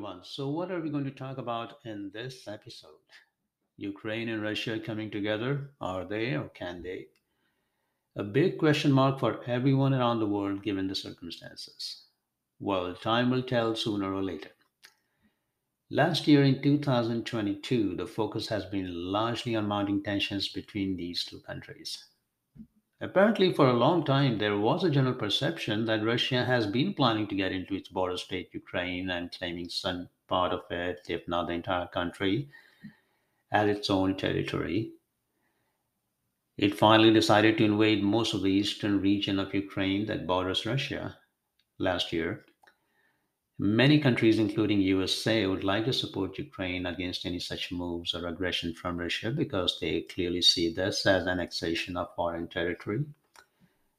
everyone. So, what are we going to talk about in this episode? Ukraine and Russia coming together? Are they or can they? A big question mark for everyone around the world given the circumstances. Well, time will tell sooner or later. Last year in 2022, the focus has been largely on mounting tensions between these two countries. Apparently, for a long time, there was a general perception that Russia has been planning to get into its border state, Ukraine, and claiming some part of it, if not the entire country, as its own territory. It finally decided to invade most of the eastern region of Ukraine that borders Russia last year. Many countries, including USA, would like to support Ukraine against any such moves or aggression from Russia because they clearly see this as annexation of foreign territory.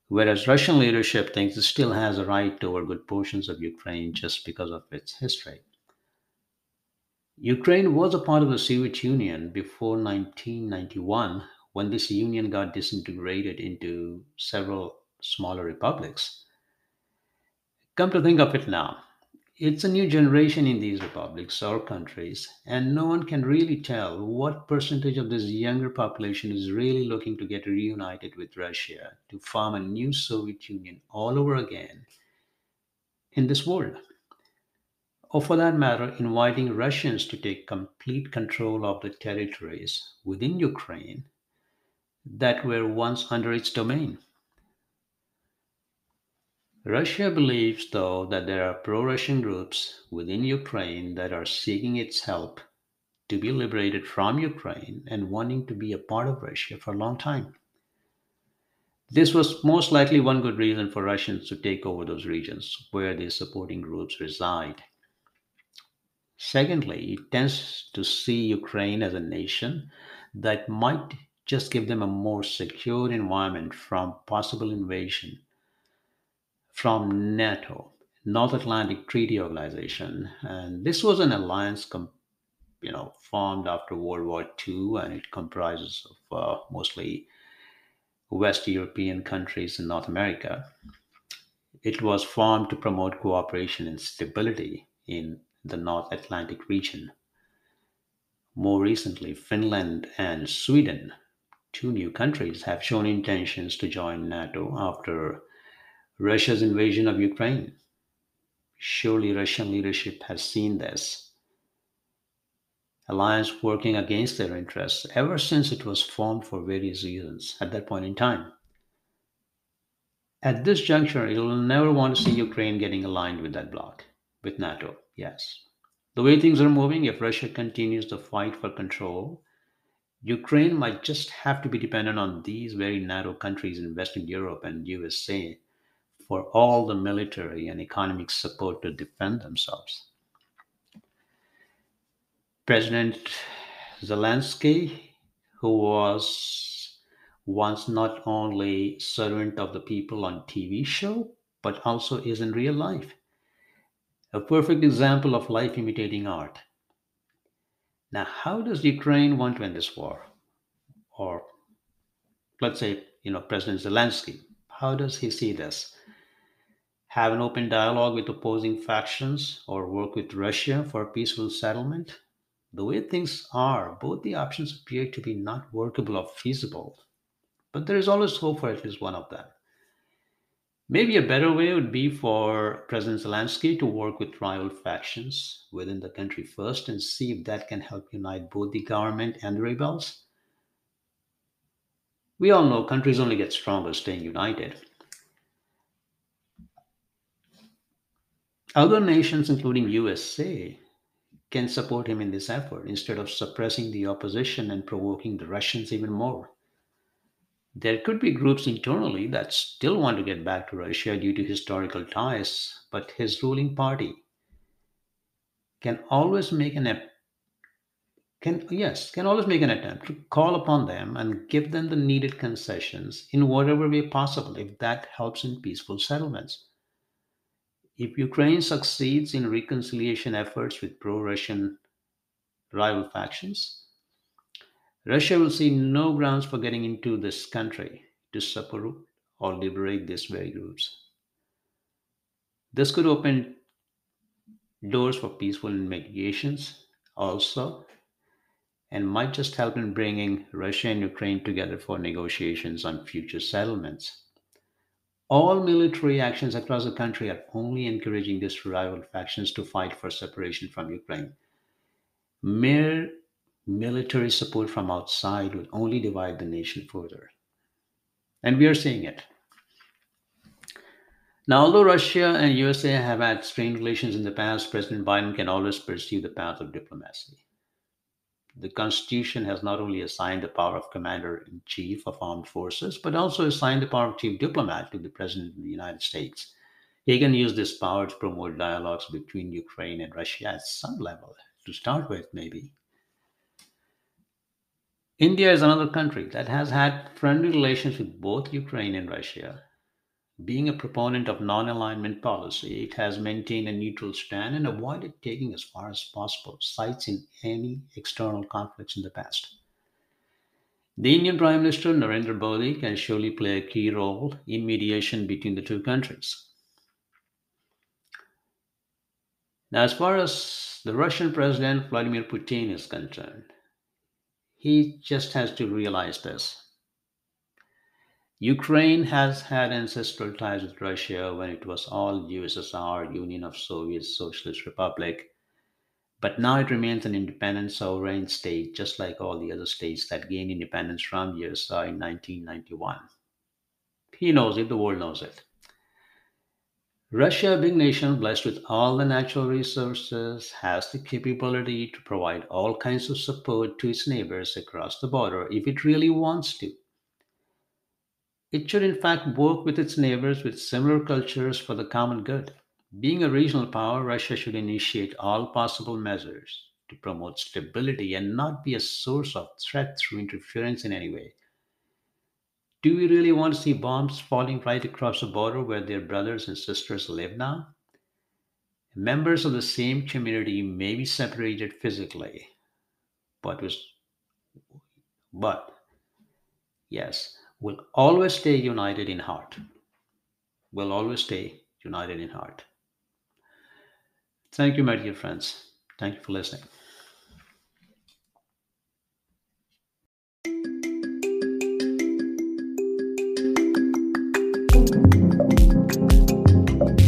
Whereas Russian leadership thinks it still has a right over good portions of Ukraine just because of its history. Ukraine was a part of the Soviet Union before 1991 when this union got disintegrated into several smaller republics. Come to think of it now, it's a new generation in these republics or countries, and no one can really tell what percentage of this younger population is really looking to get reunited with Russia to form a new Soviet Union all over again in this world. Or for that matter, inviting Russians to take complete control of the territories within Ukraine that were once under its domain. Russia believes, though, that there are pro Russian groups within Ukraine that are seeking its help to be liberated from Ukraine and wanting to be a part of Russia for a long time. This was most likely one good reason for Russians to take over those regions where these supporting groups reside. Secondly, it tends to see Ukraine as a nation that might just give them a more secure environment from possible invasion from NATO, North Atlantic Treaty Organization, and this was an alliance, you know, formed after World War II, and it comprises of uh, mostly West European countries in North America. It was formed to promote cooperation and stability in the North Atlantic region. More recently, Finland and Sweden, two new countries, have shown intentions to join NATO after Russia's invasion of Ukraine. Surely Russian leadership has seen this alliance working against their interests ever since it was formed for various reasons at that point in time. At this juncture, will never want to see Ukraine getting aligned with that bloc, with NATO, yes. The way things are moving, if Russia continues the fight for control, Ukraine might just have to be dependent on these very NATO countries in Western Europe and USA for all the military and economic support to defend themselves. President Zelensky, who was once not only servant of the people on TV show, but also is in real life. A perfect example of life imitating art. Now, how does Ukraine want to end this war? Or let's say, you know, President Zelensky, how does he see this? Have an open dialogue with opposing factions, or work with Russia for a peaceful settlement. The way things are, both the options appear to be not workable or feasible, but there is always hope for at least one of them. Maybe a better way would be for President Zelensky to work with rival factions within the country first and see if that can help unite both the government and the rebels. We all know countries only get stronger staying united. Other nations, including USA, can support him in this effort instead of suppressing the opposition and provoking the Russians even more. There could be groups internally that still want to get back to Russia due to historical ties, but his ruling party can always make an can yes can always make an attempt to call upon them and give them the needed concessions in whatever way possible if that helps in peaceful settlements. If Ukraine succeeds in reconciliation efforts with pro Russian rival factions, Russia will see no grounds for getting into this country to support or liberate these very groups. This could open doors for peaceful mediations also, and might just help in bringing Russia and Ukraine together for negotiations on future settlements. All military actions across the country are only encouraging these rival factions to fight for separation from Ukraine. Mere military support from outside will only divide the nation further. And we are seeing it. Now, although Russia and USA have had strained relations in the past, President Biden can always pursue the path of diplomacy. The Constitution has not only assigned the power of Commander in Chief of Armed Forces, but also assigned the power of Chief Diplomat to the President of the United States. He can use this power to promote dialogues between Ukraine and Russia at some level, to start with, maybe. India is another country that has had friendly relations with both Ukraine and Russia. Being a proponent of non alignment policy, it has maintained a neutral stand and avoided taking as far as possible sides in any external conflicts in the past. The Indian Prime Minister Narendra Modi can surely play a key role in mediation between the two countries. Now, as far as the Russian President Vladimir Putin is concerned, he just has to realize this. Ukraine has had ancestral ties with Russia when it was all USSR, Union of Soviet Socialist Republic, but now it remains an independent sovereign state, just like all the other states that gained independence from USSR in 1991. He knows it, the world knows it. Russia, a big nation blessed with all the natural resources, has the capability to provide all kinds of support to its neighbors across the border if it really wants to. It should, in fact, work with its neighbors with similar cultures for the common good. Being a regional power, Russia should initiate all possible measures to promote stability and not be a source of threat through interference in any way. Do we really want to see bombs falling right across the border where their brothers and sisters live now? Members of the same community may be separated physically, but was but yes, will always stay united in heart. Will always stay united in heart. Thank you, my dear friends. Thank you for listening.